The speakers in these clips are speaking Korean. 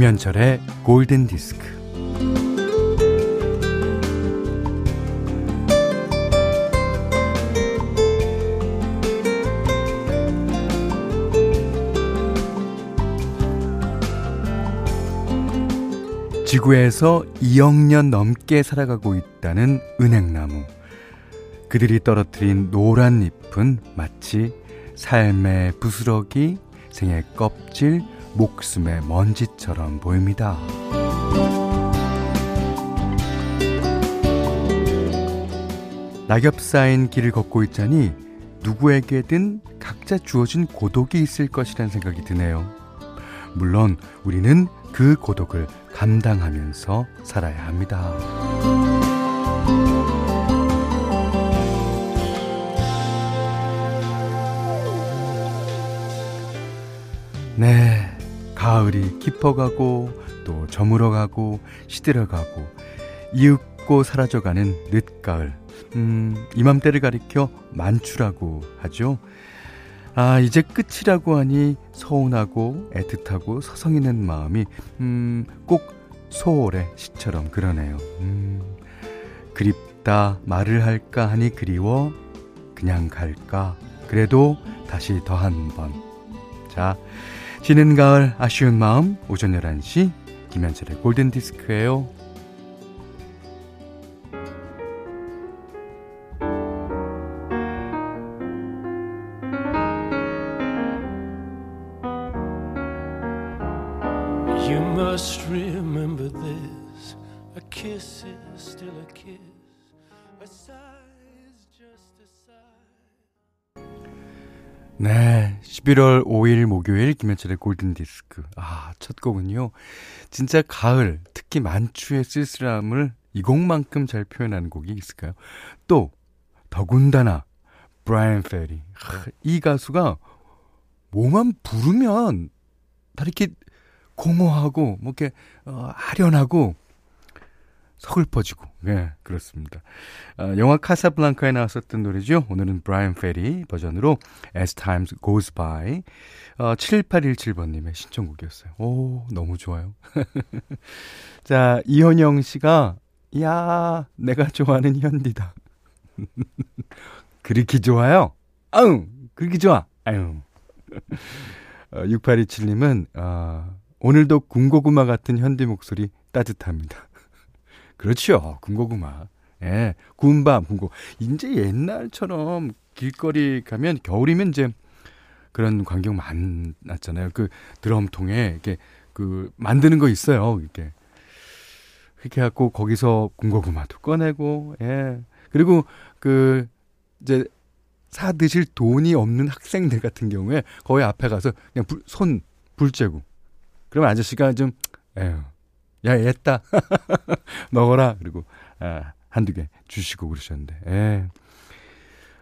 김현철의 골든 디스크. 지구에서 2억 년 넘게 살아가고 있다는 은행나무. 그들이 떨어뜨린 노란 잎은 마치 삶의 부스러기, 생의 껍질, 목숨의 먼지처럼 보입니다. 낙엽 쌓인 길을 걷고 있자니 누구에게든 각자 주어진 고독이 있을 것이라는 생각이 드네요. 물론 우리는 그 고독을 감당하면서 살아야 합니다. 네. 가을이 깊어가고 또 저물어가고 시들어가고 이윽고 사라져가는 늦가을. 음, 이맘때를 가리켜 만추라고 하죠. 아, 이제 끝이라고 하니 서운하고 애틋하고 서성이는 마음이 음, 꼭 소월의 시처럼 그러네요. 음, 그립다 말을 할까 하니 그리워 그냥 갈까 그래도 다시 더 한 번. 자, 지는 가을 아쉬운 마음 오전 11시 김현철의 골든디스크예요. You 네. 11월 5일 목요일 김현철의 골든디스크. 아, 첫 곡은요. 진짜 가을, 특히 만추의 쓸쓸함을 이 곡만큼 잘 표현하는 곡이 있을까요? 또, 더군다나, 브라이언 페리. 이 가수가 뭐만 부르면 다 이렇게 공허하고 뭐 이렇게 어, 아련하고 서글퍼지고 네 그렇습니다. 어, 영화 카사블랑카에 나왔었던 노래죠. 오늘은 브라이언 페리 버전으로 As Time Goes By 어, 7817번님의 신청곡이었어요. 오 너무 좋아요. 자 이현영 씨가 야 내가 좋아하는 현디다. 그렇게 좋아요? 아응 그렇게 좋아. 아유. 어, 6827님은 어, 오늘도 군고구마 같은 현디 목소리 따뜻합니다. 그렇죠. 군고구마. 예. 군밤, 군고. 이제 옛날처럼 길거리 가면 겨울이면 이제 그런 광경 많았잖아요. 그 드럼통에 이렇게 그 만드는 거 있어요. 이렇게. 그렇게 갖고 거기서 군고구마도 꺼내고, 예. 그리고 그 이제 사 드실 돈이 없는 학생들 같은 경우에 거기 앞에 가서 그냥 불, 손, 불 쬐고 그러면 아저씨가 좀, 에휴, 야, 얘다. 먹어라. 그리고, 아, 한두 개 주시고 그러셨는데, 예.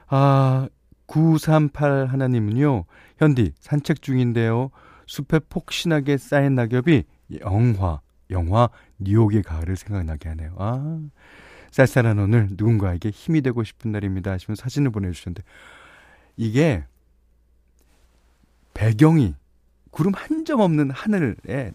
아, 938 하나님은요, 현디, 산책 중인데요. 숲에 폭신하게 쌓인 낙엽이 영화, 영화, 뉴욕의 가을을 생각나게 하네요. 아, 쌀쌀한 오늘 누군가에게 힘이 되고 싶은 날입니다. 하시면 사진을 보내주셨는데, 이게, 배경이 구름 한 점 없는 하늘에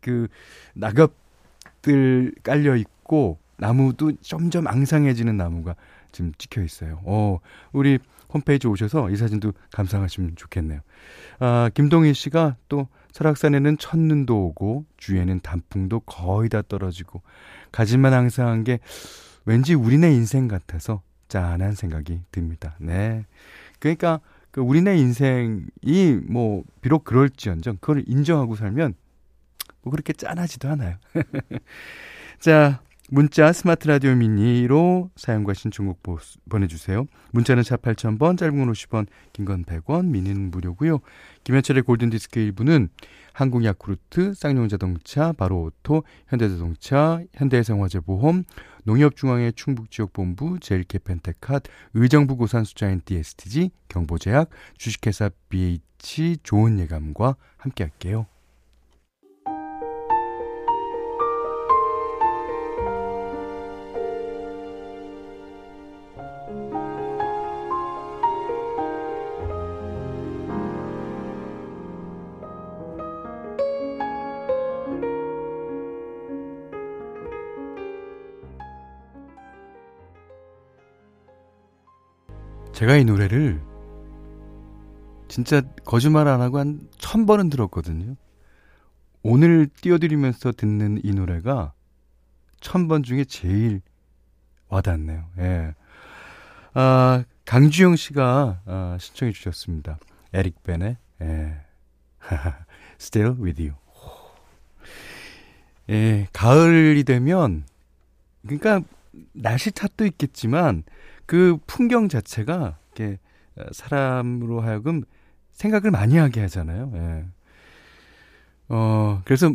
그 낙엽들 깔려 있고 나무도 점점 앙상해지는 나무가 지금 찍혀 있어요. 어, 우리 홈페이지 오셔서 이 사진도 감상하시면 좋겠네요. 아, 김동희 씨가 또 설악산에는 첫눈도 오고 주위에는 단풍도 거의 다 떨어지고 가지만 앙상한 게 왠지 우리네 인생 같아서 짠한 생각이 듭니다. 네. 그러니까 그 우리네 인생이 뭐 비록 그럴지언정 그걸 인정하고 살면 뭐 그렇게 짠하지도 않아요. 자, 문자 스마트 라디오 미니로 사용과 신청곡 보, 보내주세요. 문자는 샵 8000번, 짧은 건 50원, 긴 건 100원, 미니는 무료고요. 김현철의 골든디스크 1부는 한국야쿠르트, 쌍용자동차, 바로오토, 현대자동차, 현대해상화재보험, 농협중앙회 충북지역본부, 제일캐펜테캇, 의정부 고산수자인 DSTG, 경보제약, 주식회사 BH 좋은 예감과 함께할게요. 제가 이 노래를 진짜 거짓말 안 하고 한 천 번은 들었거든요. 오늘 띄워드리면서 듣는 이 노래가 천 번 중에 제일 와닿네요. 예. 아, 강주영 씨가 아, 신청해 주셨습니다. 에릭 벤의 예. Still with you. 예, 가을이 되면 그러니까 날씨 탓도 있겠지만 그 풍경 자체가 이렇게 사람으로 하여금 생각을 많이 하게 하잖아요. 예. 어, 그래서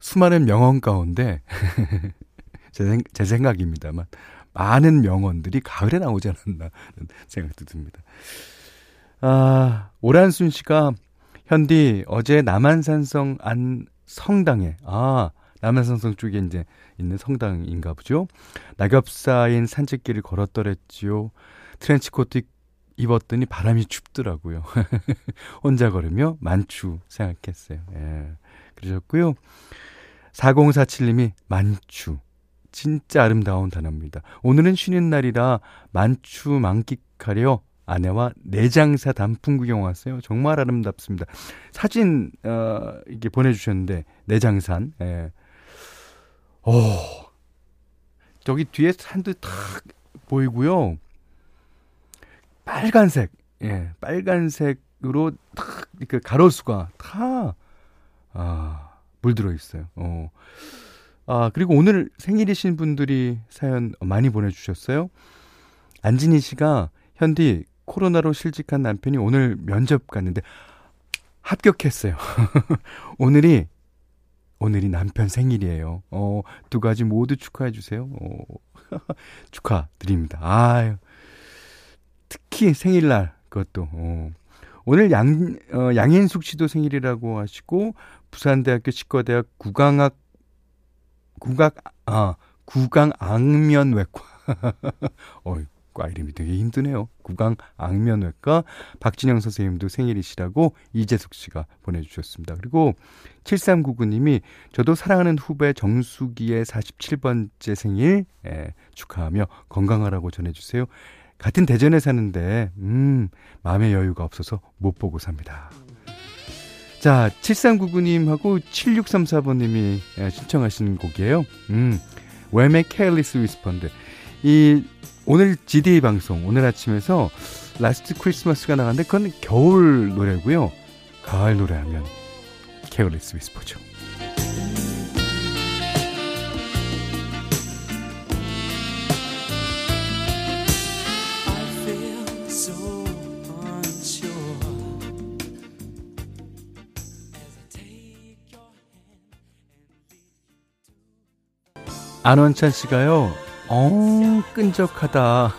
수많은 명언 가운데 제, 생, 제 생각입니다만 많은 명언들이 가을에 나오지 않았나 생각도 듭니다. 아, 오란순 씨가 현디 어제 남한산성 안 성당에 아 남한산성 쪽에 이제 있는 성당인가 보죠. 낙엽 쌓인 산책길을 걸었더랬지요. 트렌치코트 입었더니 바람이 춥더라고요. 혼자 걸으며 만추 생각했어요. 예. 그러셨고요. 4047님이 만추. 진짜 아름다운 단어입니다. 오늘은 쉬는 날이라 만추 만끽하려 아내와 내장사 단풍 구경 왔어요. 정말 아름답습니다. 사진 어 이게 보내주셨는데 내장산. 예. 오, 저기 뒤에 산도 탁 보이고요. 빨간색, 예, 빨간색으로 탁 이렇게 가로수가 다 아, 물들어 있어요. 어. 아, 그리고 오늘 생일이신 분들이 사연 많이 보내주셨어요. 안진희 씨가 현디 코로나로 실직한 남편이 오늘 면접 갔는데 합격했어요. 오늘이 오늘이 남편 생일이에요. 어, 두 가지 모두 축하해 주세요. 어, 축하드립니다. 아유. 특히 생일날 그것도 어. 오늘 양 어, 양인숙 씨도 생일이라고 하시고 부산대학교 치과대학 구강학 구강 아 구강앙면외과 어, 과 이름이 되게 힘드네요. 구강 앙면외과 박진영 선생님도 생일이시라고 이재숙 씨가 보내주셨습니다. 그리고 7399님이 저도 사랑하는 후배 정수기의 47번째 생일 예, 축하하며 건강하라고 전해주세요. 같은 대전에 사는데 음 마음의 여유가 없어서 못 보고 삽니다. 자 7399님하고 7634번님이 예, 신청하신 곡이에요. 음 Wham의 Careless Whisper인데 이 오늘 GD 방송 오늘 아침에서 Last Christmas가 나갔는데 그건 겨울 노래고요. 가을 노래하면 Careless Whisper죠. 안원찬 씨가요. 어, 끈적하다.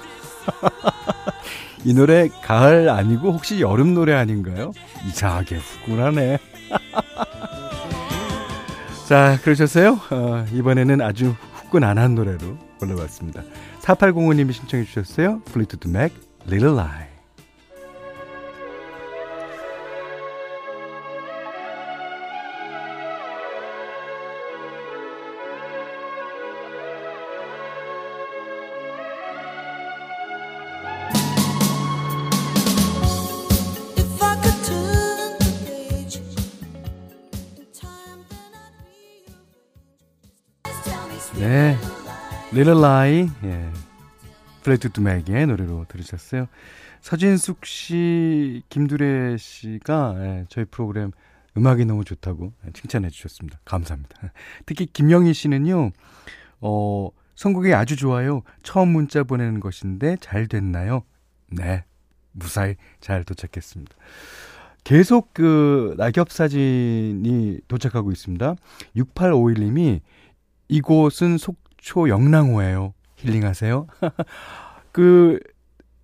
이 노래 가을 아니고 혹시 여름 노래 아닌가요? 이상하게 후끈하네. 자, 그러셨어요? 어, 이번에는 아주 후끈한 노래로 골라봤습니다. 4805님이 신청해 주셨어요. Fleetwood Mac, Little Lies. Little Lie, 예. 플레이투 맥의 노래로 들으셨어요. 서진숙 씨, 김두래 씨가 예, 저희 프로그램 음악이 너무 좋다고 예, 칭찬해 주셨습니다. 감사합니다. 특히 김영희 씨는요, 어, 선곡이 아주 좋아요. 처음 문자 보내는 것인데 잘 됐나요? 네. 무사히 잘 도착했습니다. 계속 그 낙엽 사진이 도착하고 있습니다. 6851님이 이곳은 속 초 영랑호예요. 힐링하세요. 그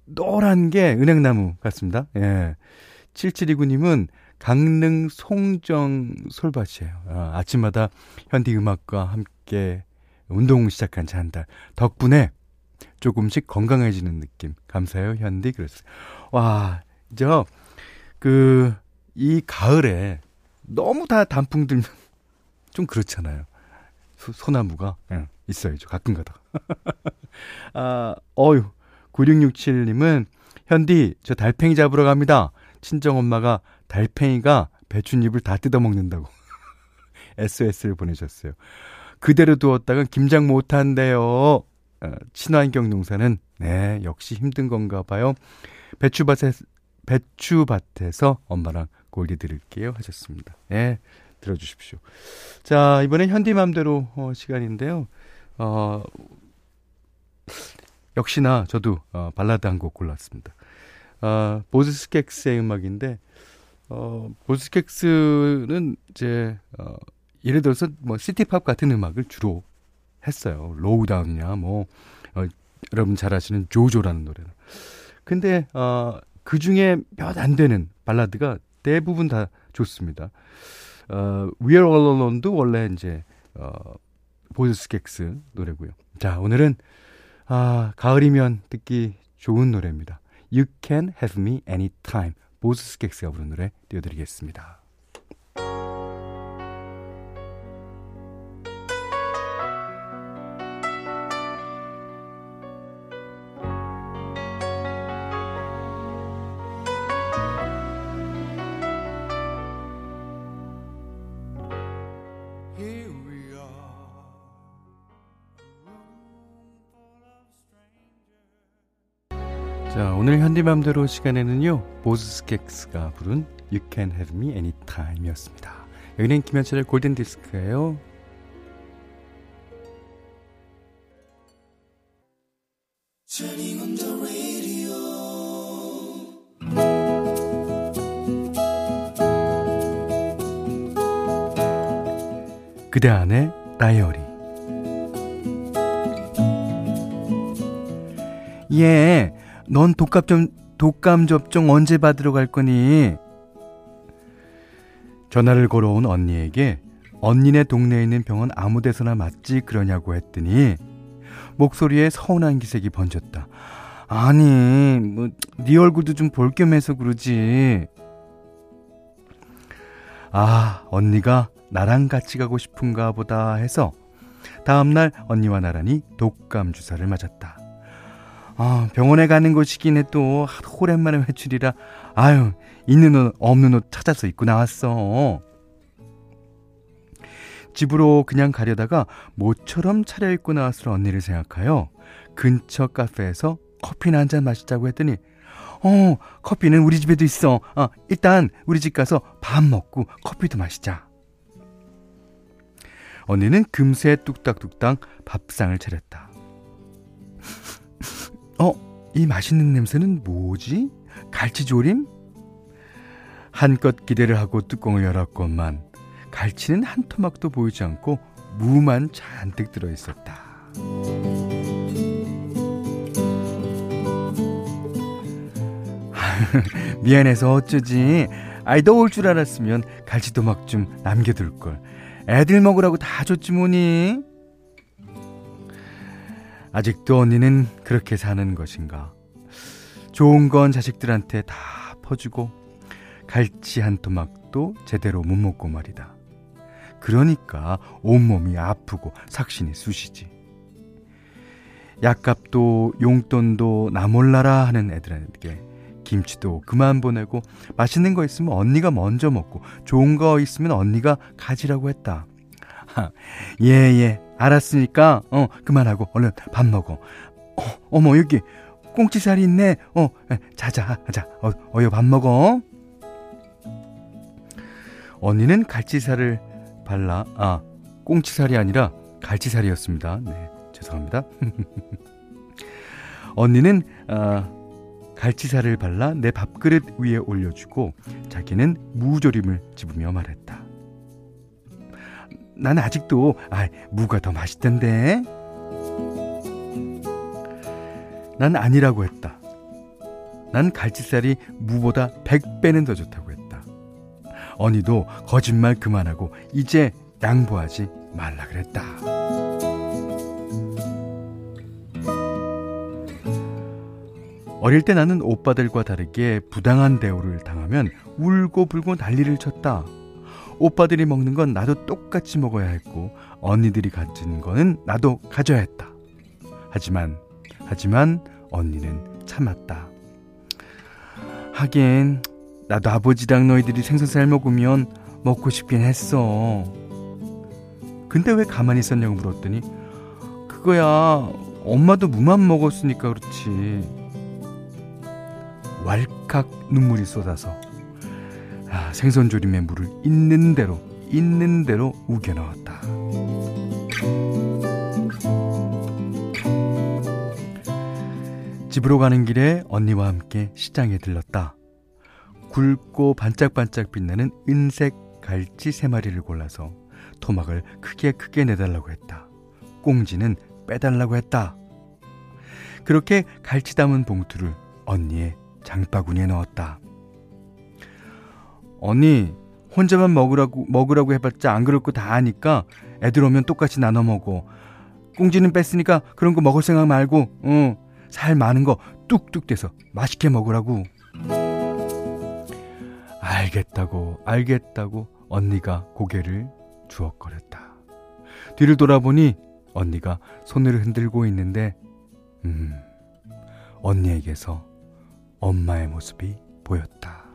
노란 게 은행나무 같습니다. 예. 7729님은 강릉 송정 솔밭이에요. 아, 아침마다 현디 음악과 함께 운동 시작한 잔달 덕분에 조금씩 건강해지는 느낌. 감사해요, 현디. 그랬어요. 와, 저, 그, 이 가을에 너무 다 단풍 들면 좀 그렇잖아요. 소, 나무가 예, 있어야죠. 가끔 가다가. 아, 어유 9667님은 현디, 저 달팽이 잡으러 갑니다. 친정엄마가 달팽이가 배춧잎을 다 뜯어먹는다고. SOS를 보내셨어요. 그대로 두었다간 김장 못한대요. 어, 친환경 농사는, 네, 역시 힘든 건가 봐요. 배추밭에, 배추밭에서 엄마랑 골디 드릴게요. 하셨습니다. 네, 들어주십시오. 자, 이번엔 현디맘대로 어, 시간인데요. 어, 역시나 저도 어, 발라드 한 곡 골랐습니다. 어, Boz Scaggs의 음악인데 어, Boz Scaggs는 이제 어, 예를 들어서 뭐 city pop 같은 음악을 주로 했어요. Lowdown이냐 뭐 어, 여러분 잘 아시는 조조라는 노래는. 근데 어, 그 중에 몇 안 되는 발라드가 대부분 다 좋습니다. 어, We Are All Alone도 원래 이제 어, 보스스켑스 노래고요. 자 오늘은 아, 가을이면 듣기 좋은 노래입니다. You Can Have Me Anytime. 보스 스켑스가 부른 노래 띄워드리겠습니다. 자, 오늘 현디맘대로 시간에는요, 보스스켑스가 부른 You Can Have Me Anytime 이었습니다. 여기는 김현철의 골든디스크예요. 그대 안에 다이어리 예, 넌 독감 좀 독감 접종 언제 받으러 갈 거니? 전화를 걸어온 언니에게 언니네 동네에 있는 병원 아무 데서나 맞지 그러냐고 했더니 목소리에 서운한 기색이 번졌다. 아니, 뭐, 네 얼굴도 좀 볼 겸 해서 그러지. 아, 언니가 나랑 같이 가고 싶은가 보다 해서 다음날 언니와 나란히 독감 주사를 맞았다. 아, 병원에 가는 곳이긴 해도 오랜만에 외출이라 아유 있는 옷 없는 옷 찾아서 입고 나왔어. 집으로 그냥 가려다가 모처럼 차려입고 나왔을 언니를 생각하여 근처 카페에서 커피나 한 잔 마시자고 했더니 어 커피는 우리 집에도 있어. 아, 일단 우리 집 가서 밥 먹고 커피도 마시자. 언니는 금세 뚝딱뚝딱 밥상을 차렸다. 어, 이 맛있는 냄새는 뭐지? 갈치조림? 한껏 기대를 하고 뚜껑을 열었건만 갈치는 한 토막도 보이지 않고 무만 잔뜩 들어 있었다. 미안해서 어쩌지. 아이 너올줄 알았으면 갈치 토막 좀 남겨둘 걸. 애들 먹으라고 다 줬지 뭐니. 아직도 언니는 그렇게 사는 것인가? 좋은 건 자식들한테 다 퍼주고 갈치 한 토막도 제대로 못 먹고 말이다. 그러니까 온몸이 아프고 삭신이 쑤시지. 약값도 용돈도 나 몰라라 하는 애들에게 김치도 그만 보내고 맛있는 거 있으면 언니가 먼저 먹고 좋은 거 있으면 언니가 가지라고 했다. 예예 예. 알았으니까 어 그만하고 얼른 밥 먹어. 어, 어머 여기 꽁치살이 있네. 어 자자 자 어, 어여 밥 먹어. 언니는 갈치살을 발라 아 꽁치살이 아니라 갈치살이었습니다. 네 죄송합니다. 언니는 아 갈치살을 발라 내 밥그릇 위에 올려주고 자기는 무조림을 집으며 말했다. 난 아직도 아, 무가 더 맛있던데. 난 아니라고 했다. 난 갈치살이 무보다 100배는 더 좋다고 했다. 언니도 거짓말 그만하고 이제 양보하지 말라 그랬다. 어릴 때 나는 오빠들과 다르게 부당한 대우를 당하면 울고 불고 난리를 쳤다. 오빠들이 먹는 건 나도 똑같이 먹어야 했고 언니들이 가진 거는 나도 가져야 했다. 하지만 하지만 언니는 참았다. 하긴 나도 아버지랑 너희들이 생선살 먹으면 먹고 싶긴 했어. 근데 왜 가만히 있었냐고 물었더니 그거야 엄마도 무만 먹었으니까 그렇지. 왈칵 눈물이 쏟아서 아, 생선조림에 물을 있는 대로 있는 대로 우겨 넣었다. 집으로 가는 길에 언니와 함께 시장에 들렀다. 굵고 반짝반짝 빛나는 은색 갈치 세 마리를 골라서 토막을 크게 크게 내달라고 했다. 꽁지는 빼달라고 했다. 그렇게 갈치 담은 봉투를 언니의 장바구니에 넣었다. 언니, 혼자만 먹으라고, 먹으라고 해봤자 안 그럴 거 다 아니까 애들 오면 똑같이 나눠 먹어. 꽁지는 뺐으니까 그런 거 먹을 생각 말고, 어, 살 많은 거 뚝뚝 떼서 맛있게 먹으라고. 알겠다고, 알겠다고 언니가 고개를 주걱거렸다. 뒤를 돌아보니 언니가 손을 흔들고 있는데, 음, 언니에게서 엄마의 모습이 보였다.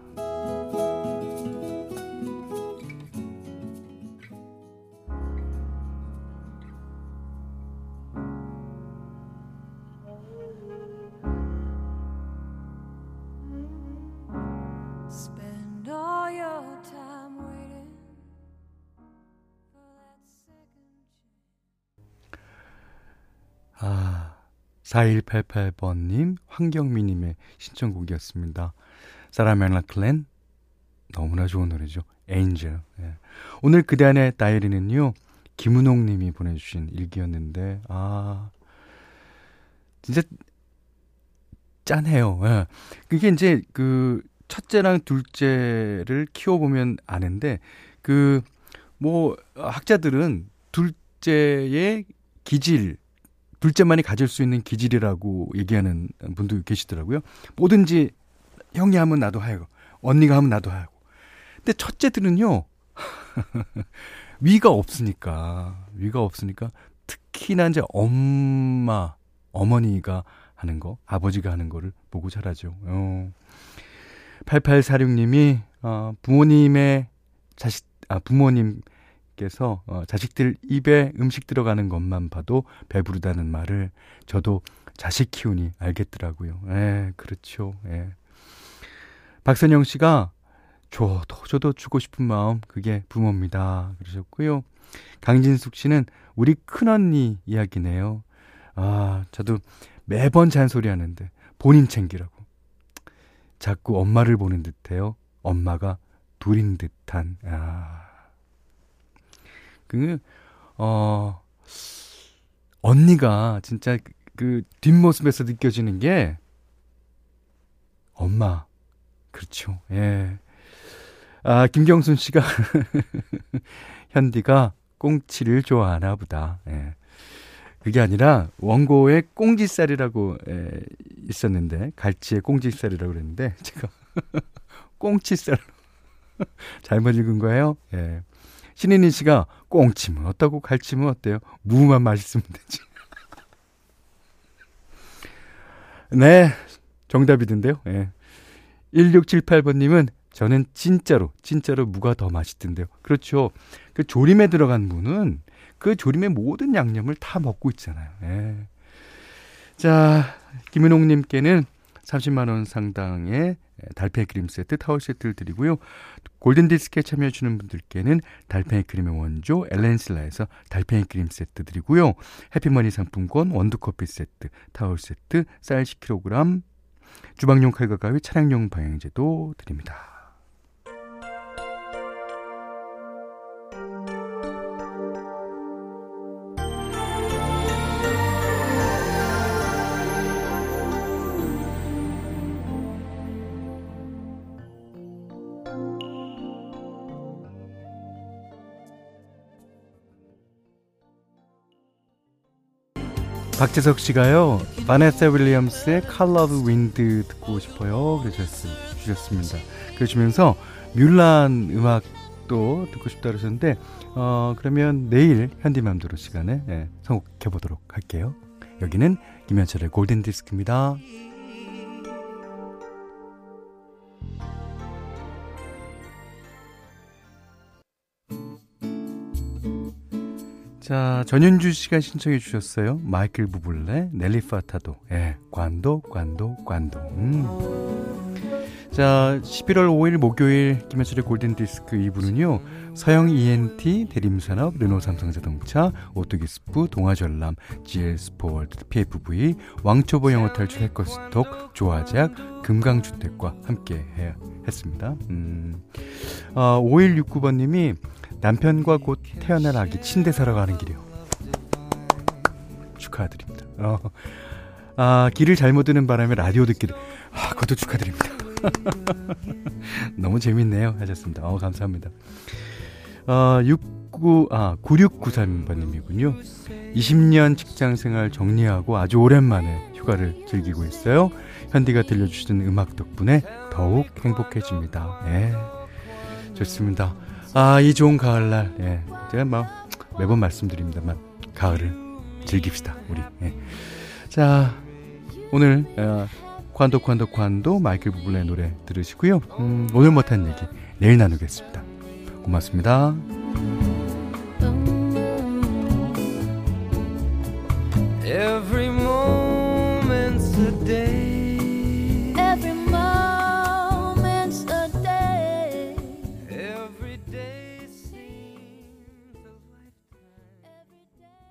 4188번님, 황경미님의 신청곡이었습니다. 사라 멜라 클랜, 너무나 좋은 노래죠. 에인젤. 예. 오늘 그대 안의 다이리는요, 김은옥님이 보내주신 일기였는데, 아, 진짜 짠해요. 예. 그게 이제 그 첫째랑 둘째를 키워보면 아는데, 그, 뭐, 학자들은 둘째의 기질, 둘째만이 가질 수 있는 기질이라고 얘기하는 분도 계시더라고요. 뭐든지 형이 하면 나도 하고, 언니가 하면 나도 하고. 근데 첫째들은요, 위가 없으니까, 위가 없으니까, 특히나 이제 엄마, 어머니가 하는 거, 아버지가 하는 거를 보고 자라죠. 어. 8846님이, 어, 부모님의 자식, 아, 부모님, 께서 어, 자식들 입에 음식 들어가는 것만 봐도 배부르다는 말을 저도 자식 키우니 알겠더라고요. 예, 그렇죠. 예. 박선영 씨가 줘도 줘도 주고 싶은 마음 그게 부모입니다. 그러셨고요. 강진숙 씨는 우리 큰언니 이야기네요. 아, 저도 매번 잔소리 하는데 본인 챙기라고. 자꾸 엄마를 보는 듯해요. 엄마가 둘인 듯한. 아. 그, 어, 언니가 진짜 그, 그 뒷모습에서 느껴지는 게 엄마. 그렇죠. 예. 아, 김경순 씨가 현디가 꽁치를 좋아하나 보다. 예. 그게 아니라 원고에 꽁지살이라고 예, 있었는데 갈치의 꽁지살이라고 그랬는데 제가 꽁치살 잘못 읽은 거예요. 예. 신인희 씨가 꽁치면 어떻고 갈치면 어때요? 무만 맛있으면 되지. 네, 정답이던데요. 예. 1678번님은 저는 진짜로, 진짜로 무가 더 맛있던데요. 그렇죠. 그 조림에 들어간 무는 그 조림의 모든 양념을 다 먹고 있잖아요. 예. 자, 김은홍님께는 30만 원 상당의 달팽이 크림 세트, 타월 세트를 드리고요. 골든디스크에 참여해주는 분들께는 달팽이 크림의 원조 엘렌실라에서 달팽이 크림 세트 드리고요. 해피머니 상품권, 원두커피 세트, 타월 세트, 쌀 10kg, 주방용 칼과 가위, 차량용 방향제도 드립니다. 박재석 씨가요, 바네사 윌리엄스의 Color of Wind 듣고 싶어요. 그러셨습니다. 그러시면서 뮬란 음악도 듣고 싶다 그러셨는데, 어, 그러면 내일 현디맘대로 시간에 예, 선곡해보도록 할게요. 여기는 김현철의 골든 디스크입니다. 자, 전윤주 씨가 신청해 주셨어요. 마이클 부블레, 넬리 파타도. 예, Quando, Quando, Quando. 음. 자, 11월 5일 목요일 김현철의 골든디스크 2부는요. 서영 ENT, 대림산업, 르노 삼성자동차, 오토기스프, 동아전람, GL스포월드, PFV, 왕초보 영어탈출 해커스톡, 조화제약, 금강주택과 함께 해, 했습니다. 음. 어, 5169번님이 남편과 곧 태어날 아기 침대 사러 가는 길이요. 축하드립니다. 어, 아, 길을 잘못 듣는 바람에 라디오 듣기를, 아, 그것도 축하드립니다. 너무 재밌네요. 하셨습니다. 어, 감사합니다. 어, 69, 아, 9693번님이군요. 20년 직장 생활 정리하고 아주 오랜만에 휴가를 즐기고 있어요. 현디가 들려주시는 음악 덕분에 더욱 행복해집니다. 예. 좋습니다. 아, 이 좋은 가을날, 예. 제가 막 매번 말씀드립니다만, 가을을 즐깁시다, 우리. 예. 자, 오늘, 어, 관도, 관도, 관도, 마이클 부블레의 노래 들으시고요. 음, 오늘 못한 얘기 내일 나누겠습니다. 고맙습니다.